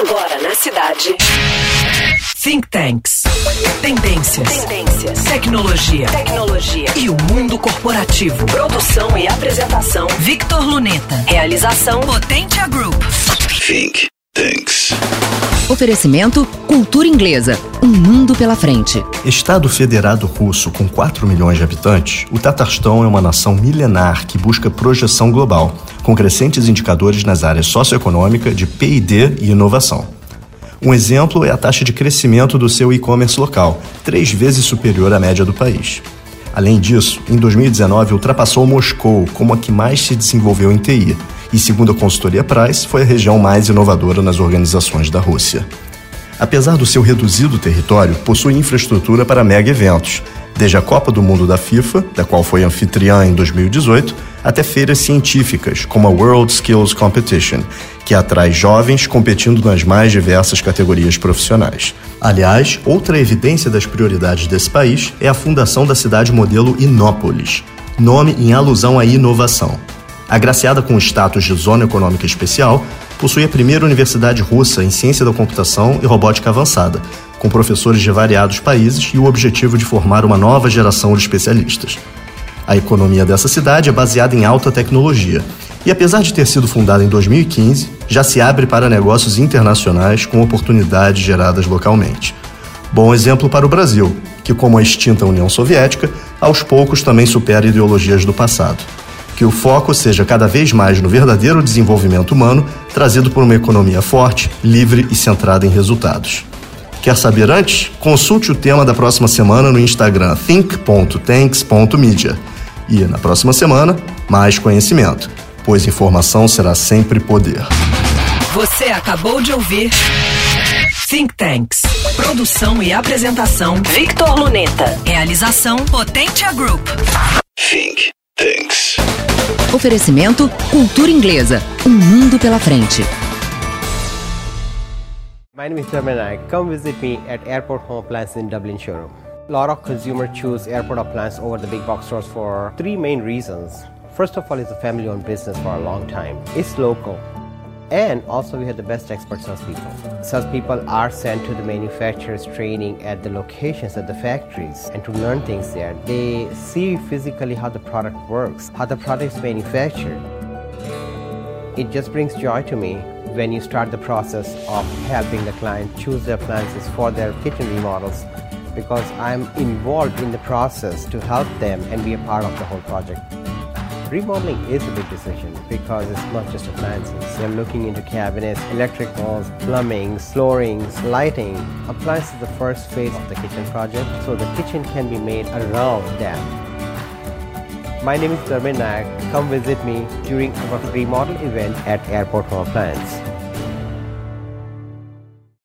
Agora na cidade. Think Tanks. Tendências. Tendências. Tecnologia. Tecnologia. E o mundo corporativo. Produção e apresentação. Victor Luneta. Realização Potentia Group. Think Tanks. Oferecimento Cultura Inglesa. Um mundo pela frente. Estado Federado Russo com 4 milhões de habitantes, o Tatarstão é uma nação milenar que busca projeção global, com crescentes indicadores nas áreas socioeconômica, de PID e inovação. Um exemplo é a taxa de crescimento do seu e-commerce local, três vezes superior à média do país. Além disso, em 2019 ultrapassou Moscou como a que mais se desenvolveu em TI, e segundo a consultoria Price, foi a região mais inovadora nas organizações da Rússia. Apesar do seu reduzido território, possui infraestrutura para mega eventos, desde a Copa do Mundo da FIFA, da qual foi anfitriã em 2018, até feiras científicas, como a World Skills Competition, que atrai jovens competindo nas mais diversas categorias profissionais. Aliás, outra evidência das prioridades desse país é a fundação da cidade modelo Inópolis, nome em alusão à inovação. Agraciada com o status de zona econômica especial, possui a primeira universidade russa em ciência da computação e robótica avançada, com professores de variados países e o objetivo de formar uma nova geração de especialistas. A economia dessa cidade é baseada em alta tecnologia e, apesar de ter sido fundada em 2015, já se abre para negócios internacionais com oportunidades geradas localmente. Bom exemplo para o Brasil, que, como a extinta União Soviética, aos poucos também supera ideologias do passado. Que o foco seja cada vez mais no verdadeiro desenvolvimento humano, trazido por uma economia forte, livre e centrada em resultados. Quer saber antes? Consulte o tema da próxima semana no Instagram think.tanks.media. E na próxima semana, mais conhecimento, pois informação será sempre poder. Você acabou de ouvir Think Tanks. Produção e apresentação Victor Luneta. Realização Potentia Group. Think. Oferecimento Cultura Inglesa. Um mundo pela frente. My name is Terminac. Come visit me at Airport Home Appliance in Dublin showroom. A lot of consumers choose airport appliance over the big box stores for three main reasons. First of all, it's a family-owned business for a long time. It's local. And also we have the best expert salespeople. Salespeople are sent to the manufacturers training at the locations at the factories and to learn things there. They see physically how the product works, how the product is manufactured. It just brings joy to me when you start the process of helping the client choose their appliances for their kitchen remodels because I'm involved in the process to help them and be a part of the whole project. Remodeling is a big decision because it's not just appliances. They're looking into cabinets, electric walls, plumbing, floorings, lighting. Appliances is the first phase of the kitchen project, so the kitchen can be made around that. My name is Dharmin Nayak. Come visit me during our remodel event at Airport Home Appliance.